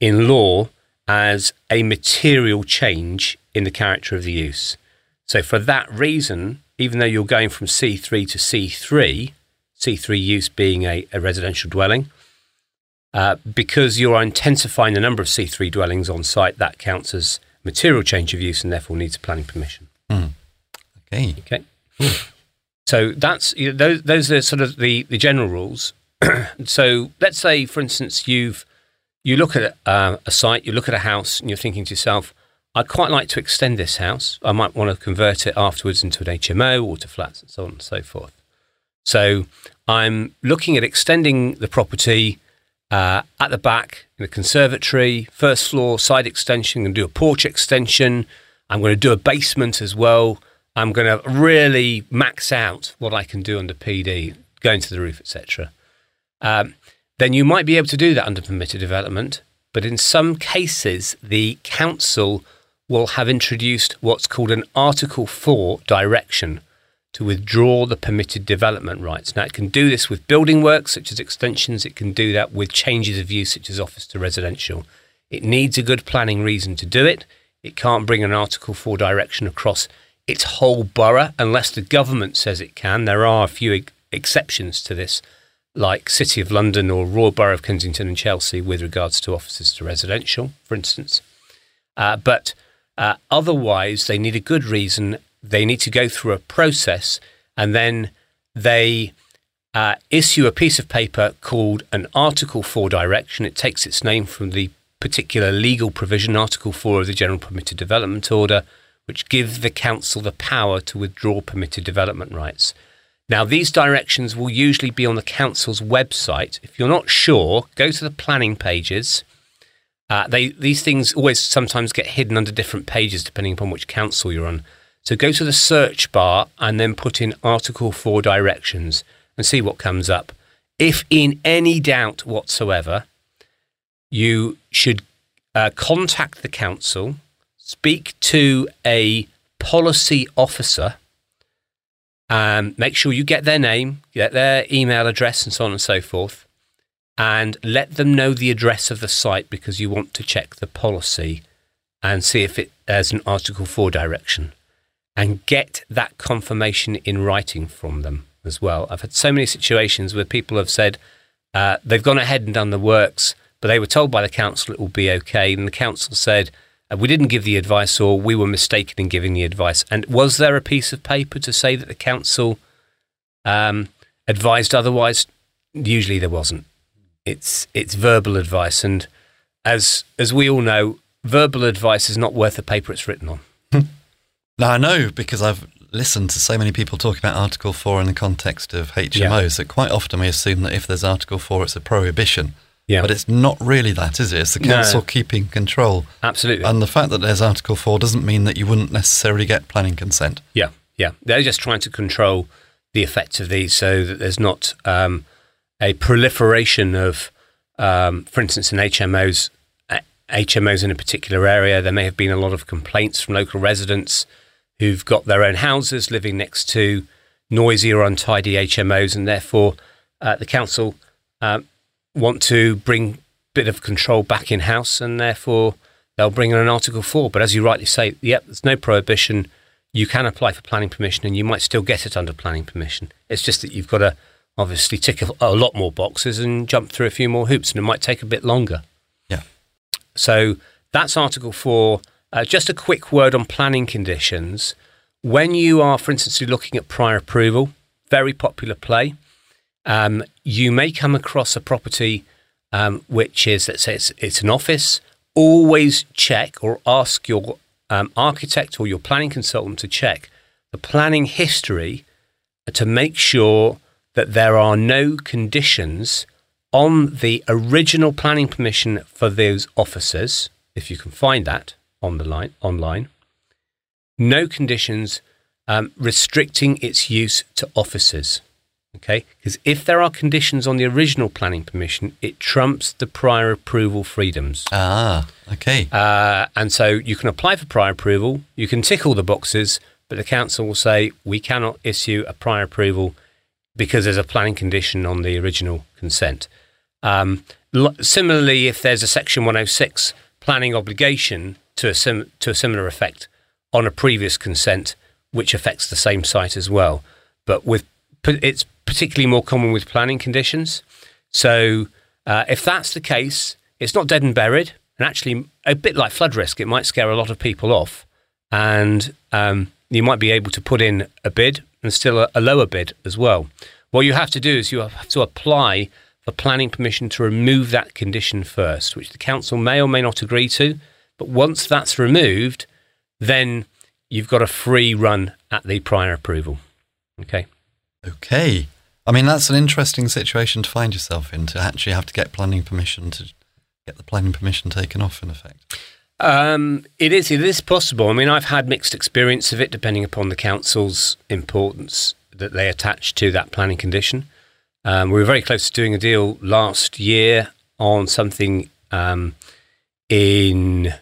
in law as a material change in the character of the use. So, for that reason, even though you're going from C3 to C3, C3 use being a, a residential dwelling, uh, because you're intensifying the number of C3 dwellings on site, that counts as material change of use and therefore needs planning permission. Okay. Okay. So that's you know, those. Those are sort of the, the general rules. [clears throat] so let's say, for instance, you've you look at uh, a site, you look at a house, and you're thinking to yourself, "I'd quite like to extend this house. I might want to convert it afterwards into an HMO or to flats, and so on and so forth." So I'm looking at extending the property uh, at the back in the conservatory, first floor, side extension. I'm going to do a porch extension. I'm going to do a basement as well. I'm going to really max out what I can do under PD, going to the roof, etc. Um, then you might be able to do that under permitted development. But in some cases, the council will have introduced what's called an Article 4 direction to withdraw the permitted development rights. Now, it can do this with building works, such as extensions. It can do that with changes of use, such as office to residential. It needs a good planning reason to do it. It can't bring an Article 4 direction across its whole borough unless the government says it can. There are a few exceptions to this, like City of London or Royal Borough of Kensington and Chelsea with regards to offices to residential, for instance. Uh, but uh, otherwise, they need a good reason. They need to go through a process and then they uh, issue a piece of paper called an Article 4 direction. It takes its name from the particular legal provision, Article 4 of the General Permitted Development Order, which gives the council the power to withdraw permitted development rights. Now, these directions will usually be on the council's website. If you're not sure, go to the planning pages. Uh, they these things always sometimes get hidden under different pages depending upon which council you're on. So go to the search bar and then put in Article 4 directions and see what comes up. If in any doubt whatsoever, you should uh, contact the council, speak to a policy officer, um, make sure you get their name, get their email address, and so on and so forth, and let them know the address of the site because you want to check the policy and see if it has an Article 4 direction. And get that confirmation in writing from them as well. I've had so many situations where people have said uh, they've gone ahead and done the works, but they were told by the council it will be okay, and the council said, we didn't give the advice or we were mistaken in giving the advice. And was there a piece of paper to say that the council um, advised otherwise? Usually there wasn't. It's it's verbal advice, and as as we all know, verbal advice is not worth the paper it's written on. Now I know because I've listened to so many people talk about Article 4 in the context of HMOs that quite often we assume that if there's Article 4, it's a prohibition. Yeah. But it's not really that, is it? It's the No. council keeping control. Absolutely. And the fact that there's Article 4 doesn't mean that you wouldn't necessarily get planning consent. Yeah, yeah. They're just trying to control the effects of these so that there's not um, a proliferation of, um, for instance, in HMOs, HMOs in a particular area. There may have been a lot of complaints from local residents who've got their own houses living next to noisy or untidy HMOs, and therefore uh, the council um, want to bring a bit of control back in house, and therefore they'll bring in an Article 4. But as you rightly say, yep, there's no prohibition. You can apply for planning permission and you might still get it under planning permission. It's just that you've got to obviously tick a, a lot more boxes and jump through a few more hoops, and it might take a bit longer. Yeah. So that's Article 4. Uh, just a quick word on planning conditions. When you are, for instance, looking at prior approval, very popular play, um, you may come across a property um, which is, let's say, it's, it's an office. Always check or ask your um, architect or your planning consultant to check the planning history to make sure that there are no conditions on the original planning permission for those offices, if you can find that on the line online. No conditions um, restricting its use to offices. Okay, because if there are conditions on the original planning permission, it trumps the prior approval freedoms. Ah, okay. Uh, and so you can apply for prior approval, you can tick all the boxes, but the council will say we cannot issue a prior approval because there's a planning condition on the original consent. Um, l- similarly, if there's a Section 106 planning obligation to a, sim- to a similar effect on a previous consent, which affects the same site as well, but with it's particularly more common with planning conditions. So uh, if that's the case, it's not dead and buried, and actually a bit like flood risk, it might scare a lot of people off, and um, you might be able to put in a bid and still a, a lower bid as well. What you have to do is you have to apply for planning permission to remove that condition first, which the council may or may not agree to. But once that's removed, then you've got a free run at the prior approval. Okay. Okay. I mean, that's an interesting situation to find yourself in to actually have to get planning permission to get the planning permission taken off, in effect. Um, it is. It is possible. I mean, I've had mixed experience of it, depending upon the council's importance that they attach to that planning condition. Um, we were very close to doing a deal last year on something um, in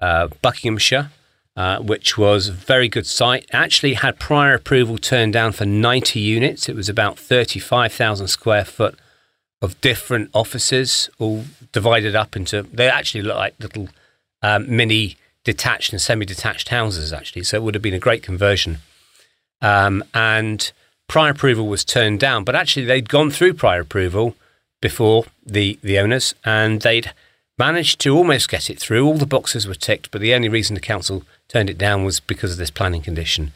uh, Buckinghamshire, uh, which was a very good site. Actually, had prior approval turned down for 90 units. It was about 35,000 square foot of different offices, all divided up into. They actually look like little um, mini detached and semi-detached houses, actually. So it would have been a great conversion. Um, and prior approval was turned down, but actually they'd gone through prior approval before the the owners, and they'd managed to almost get it through. All the boxes were ticked, but the only reason the council turned it down was because of this planning condition.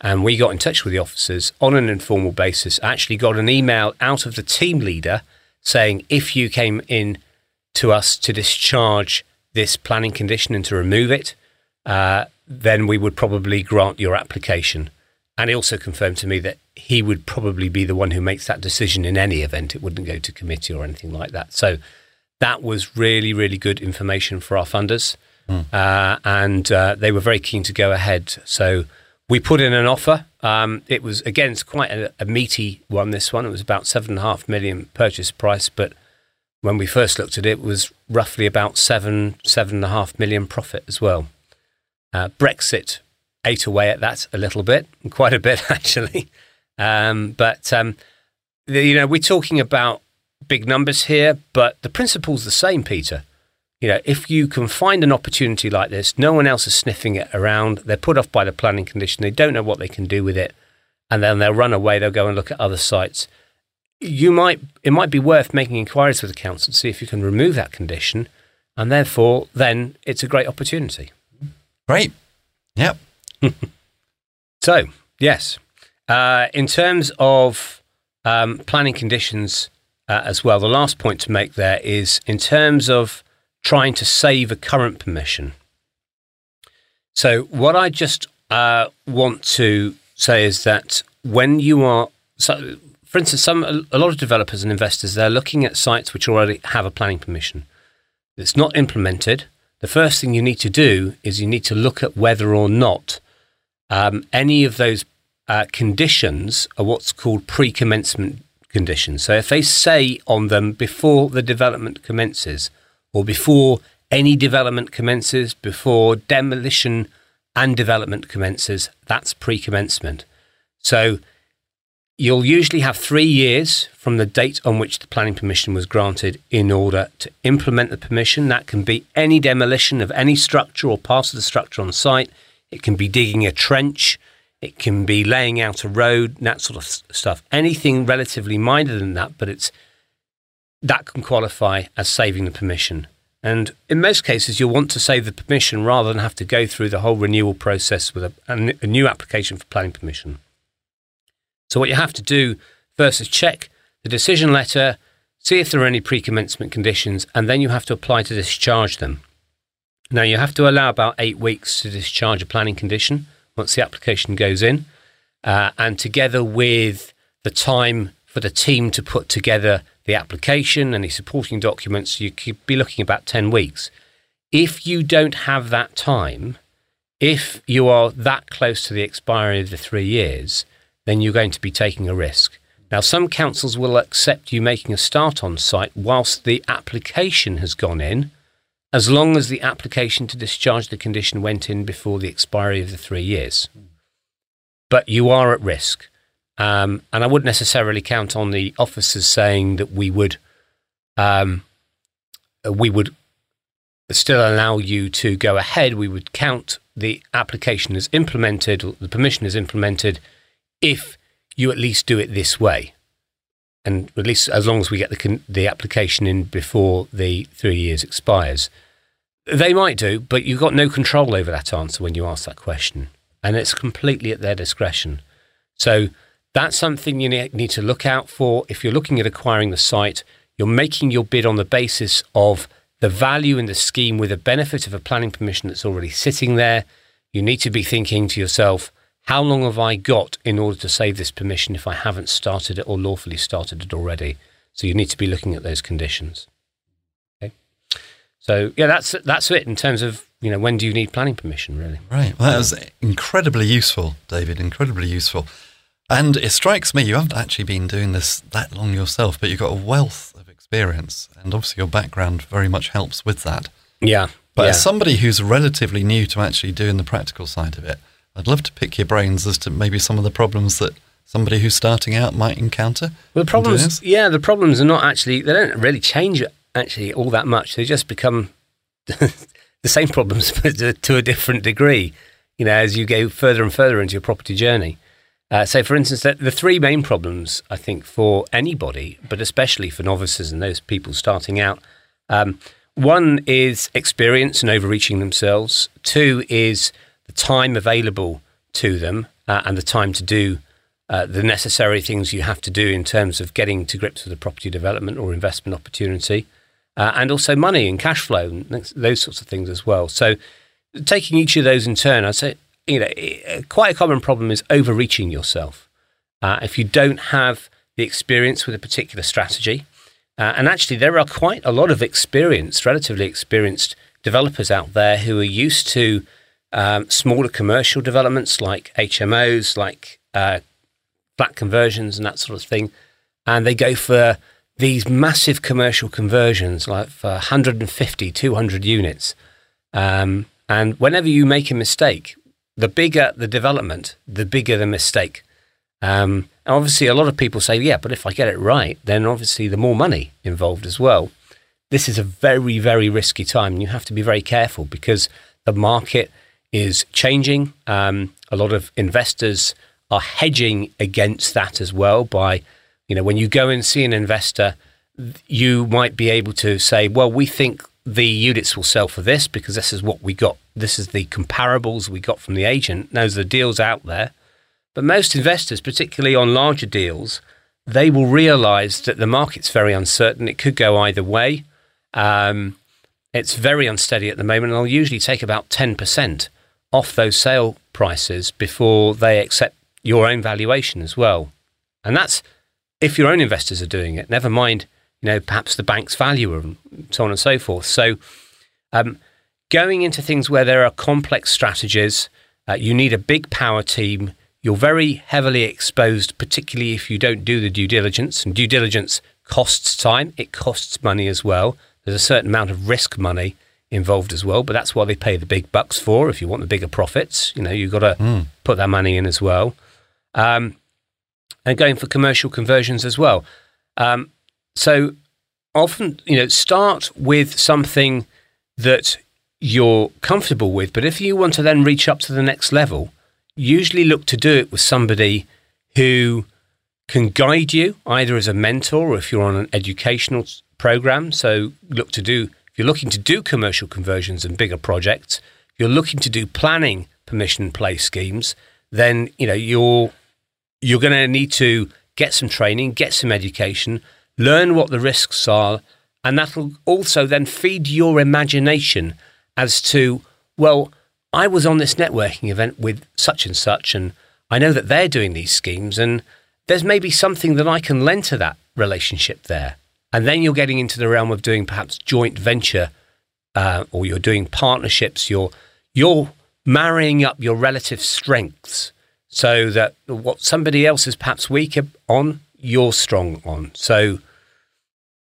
And we got in touch with the officers on an informal basis. Actually, got an email out of the team leader saying if you came in to us to discharge this planning condition and to remove it, uh, then we would probably grant your application. And he also confirmed to me that he would probably be the one who makes that decision in any event. It wouldn't go to committee or anything like that. So that was really, really good information for our funders. Uh, and uh, they were very keen to go ahead. So we put in an offer. Um, it was, again, it's quite a, a meaty one, this one. It was about seven and a half million purchase price, but when we first looked at it, it was roughly about seven, seven and a half million profit as well. Uh, Brexit ate away at that a little bit, [laughs] quite a bit actually. Um, but um, the, you know, we're talking about big numbers here, but the principle's the same, Peter. You know, if you can find an opportunity like this, no one else is sniffing it around. They're put off by the planning condition. They don't know what they can do with it, and then they'll run away. They'll go and look at other sites. You might it might be worth making inquiries with the council to see if you can remove that condition, and therefore, then it's a great opportunity. Great. Yep. [laughs] So, yes, uh, in terms of um, planning conditions uh, as well, the last point to make there is in terms of trying to save a current permission. So, what I just uh, want to say is that when you are, so, for instance, some a lot of developers and investors they're looking at sites which already have a planning permission. It's not implemented. The first thing you need to do is you need to look at whether or not um, any of those uh, conditions are what's called pre-commencement conditions. So if they say on them before the development commences, or before any development commences, before demolition and development commences, that's pre-commencement. So you'll usually have three years from the date on which the planning permission was granted in order to implement the permission. That can be any demolition of any structure or part of the structure on site. It can be digging a trench. It can be laying out a road, that sort of stuff. Anything relatively minor than that, but it's that can qualify as saving the permission. And in most cases, you'll want to save the permission rather than have to go through the whole renewal process with a, a, new application for planning permission. So, what you have to do first is check the decision letter, see if there are any pre commencement conditions, and then you have to apply to discharge them. Now, you have to allow about eight weeks to discharge a planning condition once the application goes in, uh, and together with the time for the team to put together the application and the supporting documents, you could be looking about 10 weeks. If you don't have that time, if you are that close to the expiry of the three years, then you're going to be taking a risk. Now, some councils will accept you making a start on site whilst the application has gone in, as long as the application to discharge the condition went in before the expiry of the three years. But you are at risk. Um, and I wouldn't necessarily count on the officers saying that we would um, we would still allow you to go ahead. We would count the application as implemented, the permission is implemented, if you at least do it this way, and at least as long as we get the the application in before the three years expires. They might do, but you've got no control over that answer when you ask that question, and it's completely at their discretion. So that's something you need to look out for. If you're looking at acquiring the site, you're making your bid on the basis of the value in the scheme with the benefit of a planning permission that's already sitting there. You need to be thinking to yourself, how long have I got in order to save this permission if I haven't started it or lawfully started it already? So you need to be looking at those conditions. Okay. So yeah, that's that's it in terms of you know when do you need planning permission really? Right. Well, that was incredibly useful, David. Incredibly useful. And it strikes me you haven't actually been doing this that long yourself, but you've got a wealth of experience, and obviously your background very much helps with that. Yeah. But yeah. as somebody who's relatively new to actually doing the practical side of it, I'd love to pick your brains as to maybe some of the problems that somebody who's starting out might encounter. Well, the problems, yeah, the problems are not actually, they don't really change actually all that much. They just become [laughs] the same problems, but [laughs] to a different degree, you know, as you go further and further into your property journey. Uh, so, for instance, the, the three main problems, I think, for anybody, but especially for novices and those people starting out um, one is experience and overreaching themselves, two is the time available to them uh, and the time to do uh, the necessary things you have to do in terms of getting to grips with a property development or investment opportunity, uh, and also money and cash flow and those sorts of things as well. So, taking each of those in turn, I'd say you know, quite a common problem is overreaching yourself. Uh, if you don't have the experience with a particular strategy, uh, and actually, there are quite a lot of experienced, relatively experienced developers out there who are used to um, smaller commercial developments like HMOs, like uh, flat conversions, and that sort of thing. And they go for these massive commercial conversions, like for 150, 200 units. Um, and whenever you make a mistake, the bigger the development, the bigger the mistake. Um, obviously, a lot of people say, yeah, but if I get it right, then obviously the more money involved as well. This is a very, very risky time. And you have to be very careful because the market is changing. Um, a lot of investors are hedging against that as well by, you know, when you go and see an investor, you might be able to say, well, we think the units will sell for this because this is what we got. This is the comparables we got from the agent. Those are the deals out there. But most investors, particularly on larger deals, they will realize that the market's very uncertain. It could go either way. Um, it's very unsteady at the moment, and they'll usually take about 10% off those sale prices before they accept your own valuation as well. And that's if your own investors are doing it, never mind, you know, perhaps the bank's value and so on and so forth. So, um, going into things where there are complex strategies, uh, you need a big power team. You're very heavily exposed, particularly if you don't do the due diligence. And due diligence costs time, it costs money as well. There's a certain amount of risk money involved as well, but that's what they pay the big bucks for. If you want the bigger profits, you know, you've got to mm. put that money in as well. Um, and going for commercial conversions as well. Um, so often, you know, start with something that you're comfortable with, but if you want to then reach up to the next level, usually look to do it with somebody who can guide you either as a mentor or if you're on an educational program. So look to do if you're looking to do commercial conversions and bigger projects, you're looking to do planning permission play schemes, then you know you're you're going to need to get some training, get some education, learn what the risks are, and that'll also then feed your imagination as to well, I was on this networking event with such and such, and I know that they're doing these schemes, and there's maybe something that I can lend to that relationship there. And then you're getting into the realm of doing perhaps joint venture uh, or you're doing partnerships. You're, you're marrying up your relative strengths so that what somebody else is perhaps weaker on, you're strong on. So,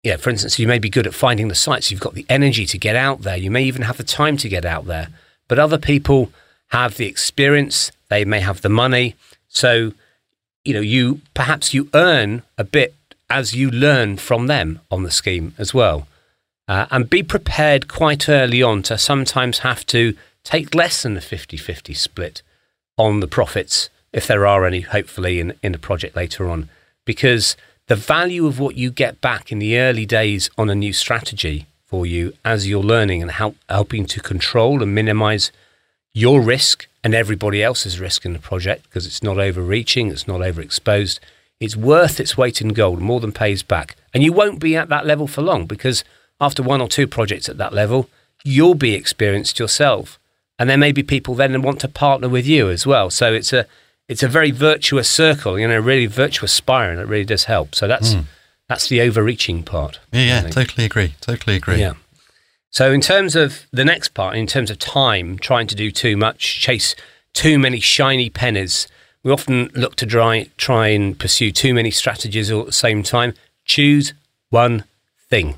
yeah, for instance, you may be good at finding the sites. You've got the energy to get out there. You may even have the time to get out there. But other people have the experience. They may have the money. So, you know, you perhaps you earn a bit as you learn from them on the scheme as well. Uh, and be prepared quite early on to sometimes have to take less than a 50 50 split on the profits, if there are any, hopefully, in, in the project later on. Because the value of what you get back in the early days on a new strategy for you as you're learning and help, helping to control and minimize your risk and everybody else's risk in the project because it's not overreaching, it's not overexposed it's worth its weight in gold, more than pays back. And you won't be at that level for long because after one or two projects at that level, you'll be experienced yourself. And there may be people then that want to partner with you as well. So it's a it's a very virtuous circle, you know, really virtuous spiral. It really does help. So that's mm. that's the overreaching part. Yeah, yeah, totally agree. Totally agree. Yeah. So in terms of the next part, in terms of time, trying to do too much, chase too many shiny pennies, we often look to try, try and pursue too many strategies all at the same time. Choose one thing,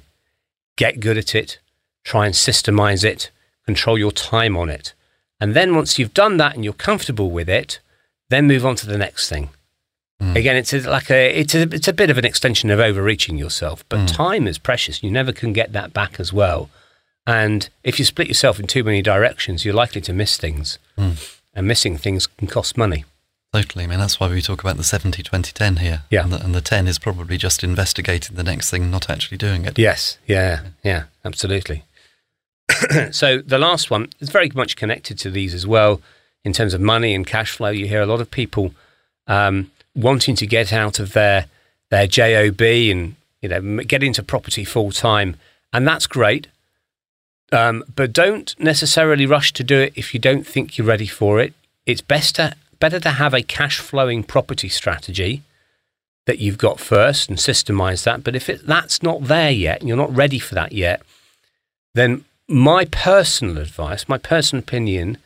get good at it, try and systemize it, control your time on it. And then once you've done that and you're comfortable with it, then move on to the next thing. Mm. Again, it's a, like a it's a it's a bit of an extension of overreaching yourself, but mm. time is precious. You never can get that back as well. And if you split yourself in too many directions, you're likely to miss things. Mm. And missing things can cost money. Totally. I mean, that's why we talk about the 70 20 10 here. Yeah. And the, and the 10 is probably just investigating the next thing, not actually doing it. Yes. Yeah. Yeah. Absolutely. [clears throat] so the last one is very much connected to these as well in terms of money and cash flow. You hear a lot of people um, wanting to get out of their their job and you know get into property full time, and that's great. Um, but don't necessarily rush to do it if you don't think you're ready for it. It's best to better to have a cash flowing property strategy that you've got first and systemize that. But if it, that's not there yet, and you're not ready for that yet, then my personal advice, my personal opinion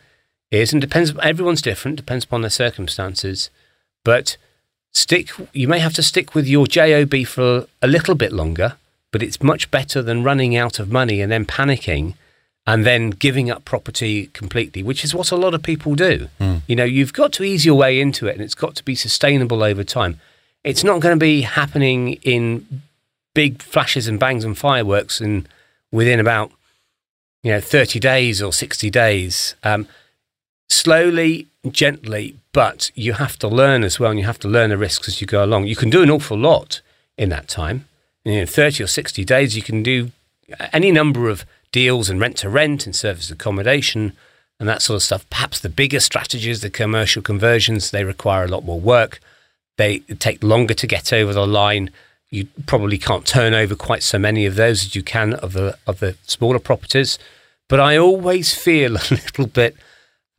is, and depends, everyone's different, depends upon their circumstances, but stick, you may have to stick with your JOB for a little bit longer, but it's much better than running out of money and then panicking and then giving up property completely, which is what a lot of people do. Mm. You know, you've got to ease your way into it and it's got to be sustainable over time. It's not going to be happening in big flashes and bangs and fireworks and within about, you know, 30 days or 60 days. Um, slowly, gently, but you have to learn as well and you have to learn the risks as you go along. You can do an awful lot in that time. In 30 or 60 days, you can do any number of deals and rent to rent and service accommodation and that sort of stuff. Perhaps the bigger strategies, the commercial conversions, they require a lot more work. They take longer to get over the line. You probably can't turn over quite so many of those as you can of the of the smaller properties. But I always feel [laughs] a little bit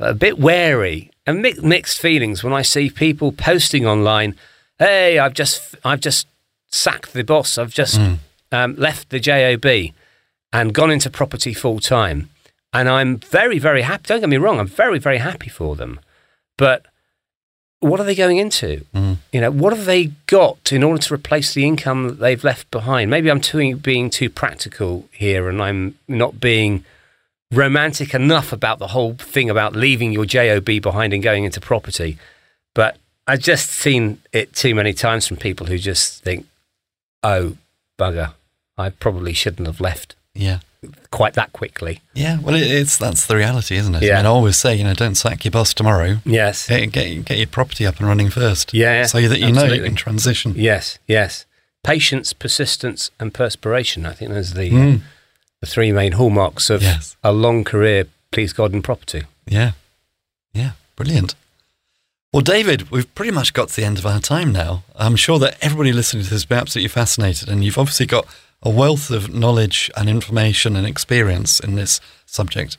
a bit wary and mi- mixed feelings when I see people posting online, "Hey, I've just I've just sacked the boss. I've just um, left the job and gone into property full time." And I'm very very happy. Don't get me wrong. I'm very very happy for them, but what are they going into? You know, what have they got in order to replace the income that they've left behind? Maybe I'm too, being too practical here, and I'm not being romantic enough about the whole thing about leaving your job behind and going into property. But I've just seen it too many times from people who just think, "Oh, bugger, I probably shouldn't have left Yeah. quite that quickly." Yeah, well, it, it's that's the reality, isn't it? Yeah. I mean, I always say, you know, don't sack your boss tomorrow. Yes, Get, get, get your property up and running first. Yeah, So that you know you absolutely. can transition. yes, yes. Patience, persistence, and perspiration. I think those are the Mm. The three main hallmarks of Yes. a long career, please God, in property. Yeah. Yeah. Brilliant. Well, David, we've pretty much got to the end of our time now. I'm sure that everybody listening to this will be absolutely fascinated, and you've obviously got a wealth of knowledge and information and experience in this subject.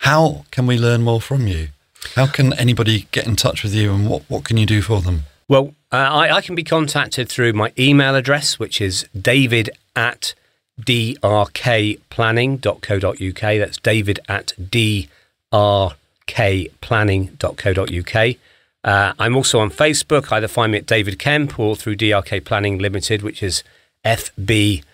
How can we learn more from you? How can anybody get in touch with you, and what, what can you do for them? Well, uh, I, I can be contacted through my email address, which is david at drkplanning.co.uk. That's david at drkplanning.co.uk. Uh, I'm also on Facebook. Either find me at David Kemp or through DRK Planning Limited, which is FB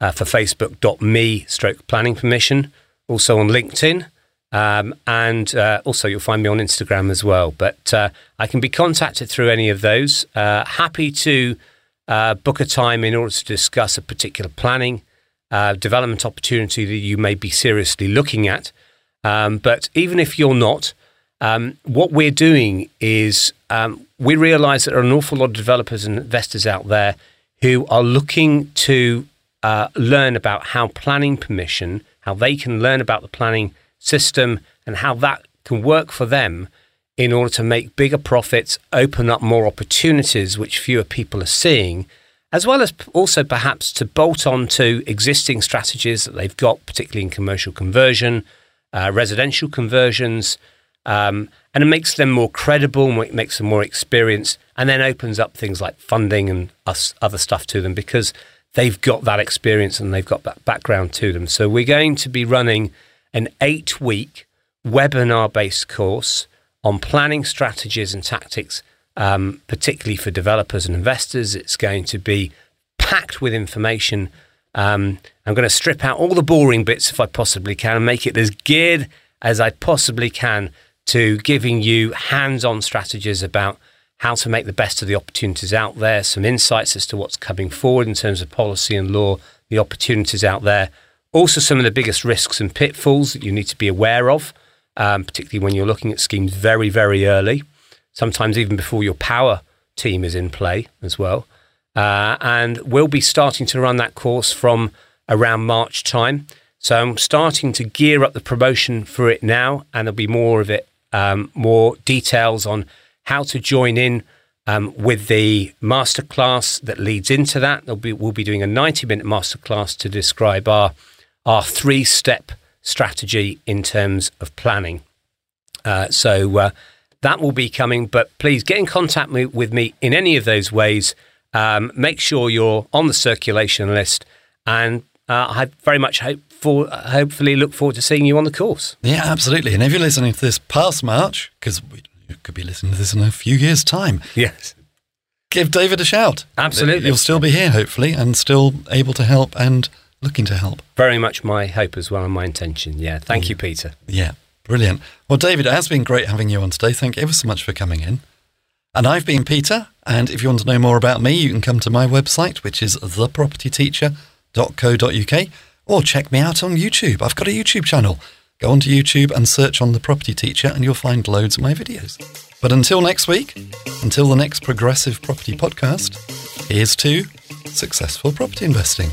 uh, for Facebook.me stroke planning permission. Also on LinkedIn. Um, and uh, also, you'll find me on Instagram as well. But uh, I can be contacted through any of those. Uh, happy to uh, book a time in order to discuss a particular planning uh, development opportunity that you may be seriously looking at. Um, but even if you're not, um, what we're doing is um, we realize that there are an awful lot of developers and investors out there who are looking to uh, learn about how planning permission, how they can learn about the planning system and how that can work for them in order to make bigger profits, open up more opportunities which fewer people are seeing, as well as also perhaps to bolt on to existing strategies that they've got, particularly in commercial conversion, uh, residential conversions, um, and it makes them more credible, it makes them more experienced, and then opens up things like funding and us, other stuff to them because they've got that experience and they've got that background to them. So we're going to be running an eight week webinar based course on planning strategies and tactics, um, particularly for developers and investors. It's going to be packed with information. Um, I'm going to strip out all the boring bits if I possibly can and make it as geared as I possibly can to giving you hands on strategies about how to make the best of the opportunities out there, some insights as to what's coming forward in terms of policy and law, the opportunities out there. Also, some of the biggest risks and pitfalls that you need to be aware of, um, particularly when you're looking at schemes very, very early, sometimes even before your power team is in play as well. Uh, and we'll be starting to run that course from around March time. So I'm starting to gear up the promotion for it now, and there'll be more of it, um, more details on how to join in um, with the masterclass that leads into that. Be, we'll be doing a 90 minute masterclass to describe our, our three step strategy in terms of planning. Uh, so uh, that will be coming, but please get in contact me, with me in any of those ways. Um, make sure you're on the circulation list, and uh, I very much hope for, hopefully look forward to seeing you on the course. Yeah, absolutely. And if you're listening to this past March, because you could be listening to this in a few years' time, Yes, give David a shout. Absolutely. You'll still be here, hopefully, and still able to help and looking to help. very much my hope as well and my intention. Yeah, thank you, Peter. Yeah, brilliant. Well, David, it has been great having you on today. Thank you ever so much for coming in. And I've been Peter, and if you want to know more about me, you can come to my website, which is thepropertyteacher.co.uk, or check me out on YouTube. I've got a YouTube channel. Go onto YouTube and search on The Property Teacher, and you'll find loads of my videos. But until next week, until the next Progressive Property Podcast, here's to successful property investing.